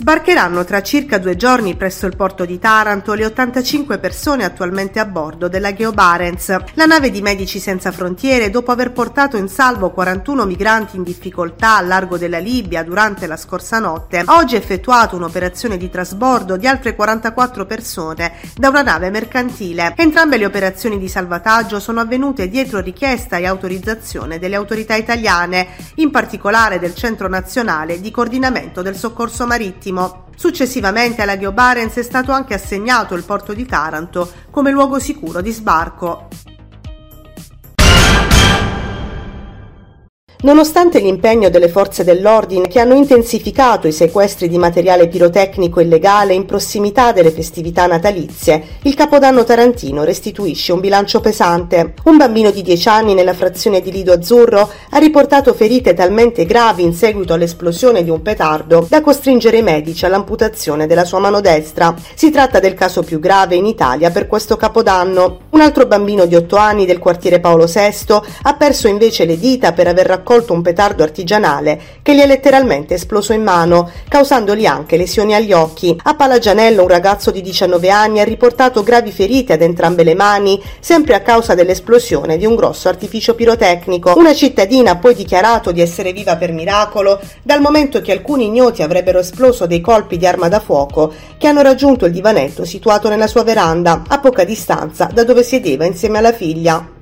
Sbarcheranno tra circa due giorni presso il porto di Taranto le 85 persone attualmente a bordo della Geo Barents. La nave di Medici Senza Frontiere, dopo aver portato in salvo 41 migranti in difficoltà al largo della Libia durante la scorsa notte, ha oggi effettuato un'operazione di trasbordo di altre 44 persone da una nave mercantile. Entrambe le operazioni di salvataggio sono avvenute dietro richiesta e autorizzazione delle autorità italiane, in particolare del Centro Nazionale di Coordinamento del Soccorso Marittimo marittimo. Successivamente alla Geo Barents è stato anche assegnato il porto di Taranto come luogo sicuro di sbarco. Nonostante l'impegno delle forze dell'ordine che hanno intensificato i sequestri di materiale pirotecnico illegale in prossimità delle festività natalizie, il Capodanno tarantino restituisce un bilancio pesante. Un bambino di 10 anni nella frazione di Lido Azzurro ha riportato ferite talmente gravi in seguito all'esplosione di un petardo da costringere i medici all'amputazione della sua mano destra. Si tratta del caso più grave in Italia per questo Capodanno. Un altro bambino di 8 anni del quartiere Paolo VI ha perso invece le dita per aver raccolto raccolto un petardo artigianale che gli è letteralmente esploso in mano, causandogli anche lesioni agli occhi. A Palagianello un ragazzo di 19 anni ha riportato gravi ferite ad entrambe le mani, sempre a causa dell'esplosione di un grosso artificio pirotecnico. Una cittadina ha poi dichiarato di essere viva per miracolo, dal momento che alcuni ignoti avrebbero esploso dei colpi di arma da fuoco che hanno raggiunto il divanetto situato nella sua veranda, a poca distanza da dove sedeva insieme alla figlia.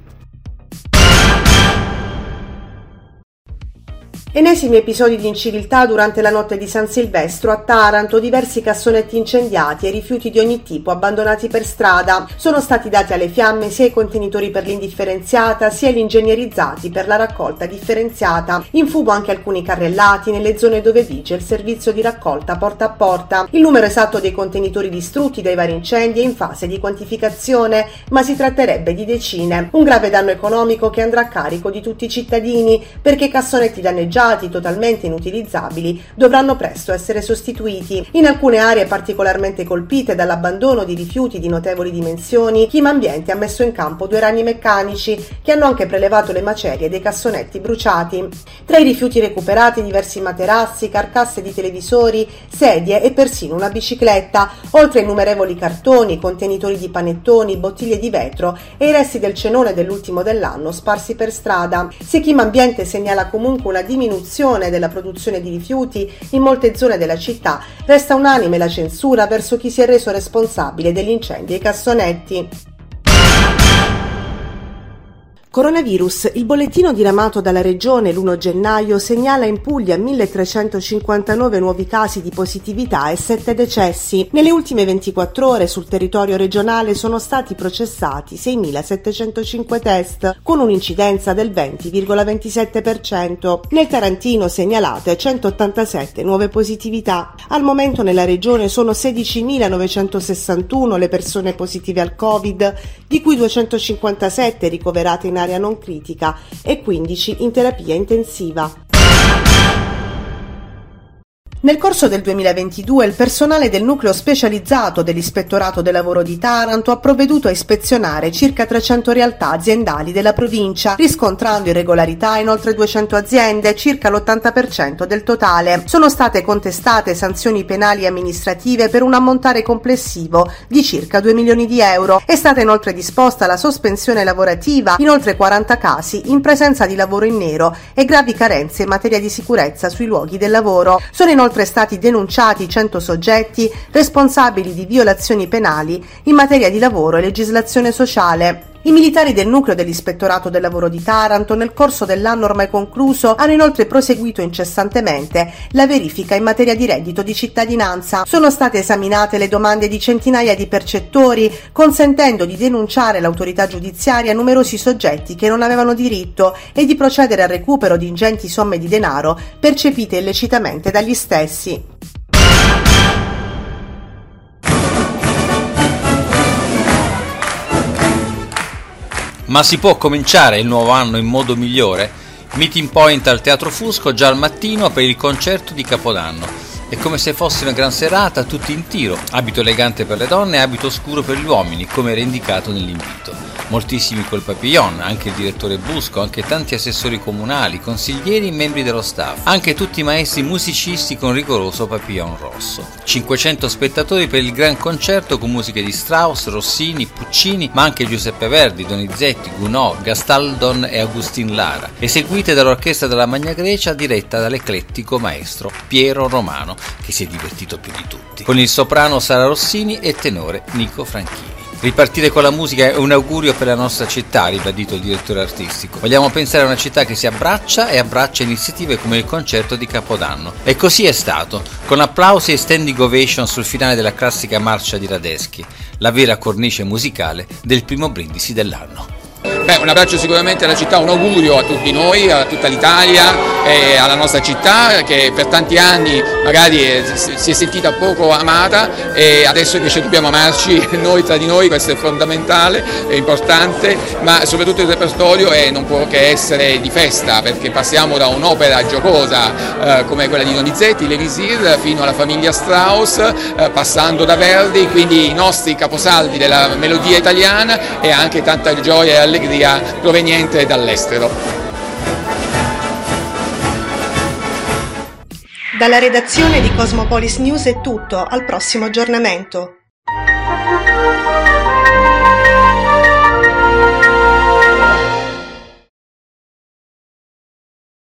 Enesimi episodi di inciviltà durante la notte di San Silvestro a Taranto, diversi cassonetti incendiati e rifiuti di ogni tipo abbandonati per strada. Sono stati dati alle fiamme sia i contenitori per l'indifferenziata sia gli ingegnerizzati per la raccolta differenziata. In fumo anche alcuni carrellati nelle zone dove vige il servizio di raccolta porta a porta. Il numero esatto dei contenitori distrutti dai vari incendi è in fase di quantificazione, ma si tratterebbe di decine. Un grave danno economico che andrà a carico di tutti i cittadini perché i cassonetti danneggiati stati totalmente inutilizzabili dovranno presto essere sostituiti. In alcune aree particolarmente colpite dall'abbandono di rifiuti di notevoli dimensioni, Chima Ambiente ha messo in campo due ragni meccanici che hanno anche prelevato le macerie dei cassonetti bruciati. Tra i rifiuti recuperati diversi materassi, carcasse di televisori, sedie e persino una bicicletta, oltre a innumerevoli cartoni, contenitori di panettoni, bottiglie di vetro e i resti del cenone dell'ultimo dell'anno sparsi per strada. Se Chima Ambiente segnala comunque una diminuzione diminuzione della produzione di rifiuti in molte zone della città, resta unanime la censura verso chi si è reso responsabile degli incendi ai cassonetti. Coronavirus. Il bollettino diramato dalla Regione l'1 gennaio segnala in Puglia 1359 nuovi casi di positività e 7 decessi. Nelle ultime 24 ore sul territorio regionale sono stati processati 6.705 test, con un'incidenza del 20,27%. Nel Tarantino segnalate 187 nuove positività. Al momento nella regione sono 16.961 le persone positive al Covid, di cui 257 ricoverate in area non critica e 15 in terapia intensiva. Nel corso del 2022 il personale del nucleo specializzato dell'Ispettorato del Lavoro di Taranto ha provveduto a ispezionare circa 300 realtà aziendali della provincia, riscontrando irregolarità in oltre 200 aziende, circa l'80% del totale. Sono state contestate sanzioni penali e amministrative per un ammontare complessivo di circa 2 milioni di euro. È stata inoltre disposta la sospensione lavorativa in oltre 40 casi in presenza di lavoro in nero e gravi carenze in materia di sicurezza sui luoghi del lavoro. Sono inoltre inoltre stati denunciati 100 soggetti responsabili di violazioni penali in materia di lavoro e legislazione sociale. I militari del nucleo dell'Ispettorato del Lavoro di Taranto nel corso dell'anno ormai concluso hanno inoltre proseguito incessantemente la verifica in materia di reddito di cittadinanza. Sono state esaminate le domande di centinaia di percettori, consentendo di denunciare l'autorità giudiziaria numerosi soggetti che non avevano diritto e di procedere al recupero di ingenti somme di denaro percepite illecitamente dagli stessi. Ma si può cominciare il nuovo anno in modo migliore? Meeting point al Teatro Fusco già al mattino per il concerto di Capodanno. È come se fosse una gran serata, tutti in tiro, abito elegante per le donne e abito scuro per gli uomini, come era indicato nell'invito. Moltissimi col Papillon, anche il direttore Busco, anche tanti assessori comunali, consiglieri e membri dello staff, anche tutti i maestri musicisti con rigoroso Papillon rosso. 500 spettatori per il gran concerto con musiche di Strauss, Rossini, Puccini, ma anche Giuseppe Verdi, Donizetti, Gounod, Gastaldon e Agustin Lara, eseguite dall'orchestra della Magna Grecia diretta dall'eclettico maestro Piero Romano, che si è divertito più di tutti, con il soprano Sara Rossini e tenore Nico Franchini. Ripartire con la musica è un augurio per la nostra città, ha ribadito il direttore artistico. Vogliamo pensare a una città che si abbraccia e abbraccia iniziative come il concerto di Capodanno. E così è stato, con applausi e standing ovation sul finale della classica marcia di Radeschi, la vera cornice musicale del primo brindisi dell'anno. Beh, un abbraccio sicuramente alla città, un augurio a tutti noi, a tutta l'Italia e alla nostra città che per tanti anni magari si è sentita poco amata e adesso invece dobbiamo amarci noi tra di noi, questo è fondamentale, è importante, ma soprattutto il repertorio è, non può che essere di festa perché passiamo da un'opera giocosa eh, come quella di Donizetti, Levisir, fino alla famiglia Strauss, eh, passando da Verdi, quindi i nostri caposaldi della melodia italiana e anche tanta gioia e allegria media proveniente dall'estero. Dalla redazione di Cosmopolis News è tutto, al prossimo aggiornamento.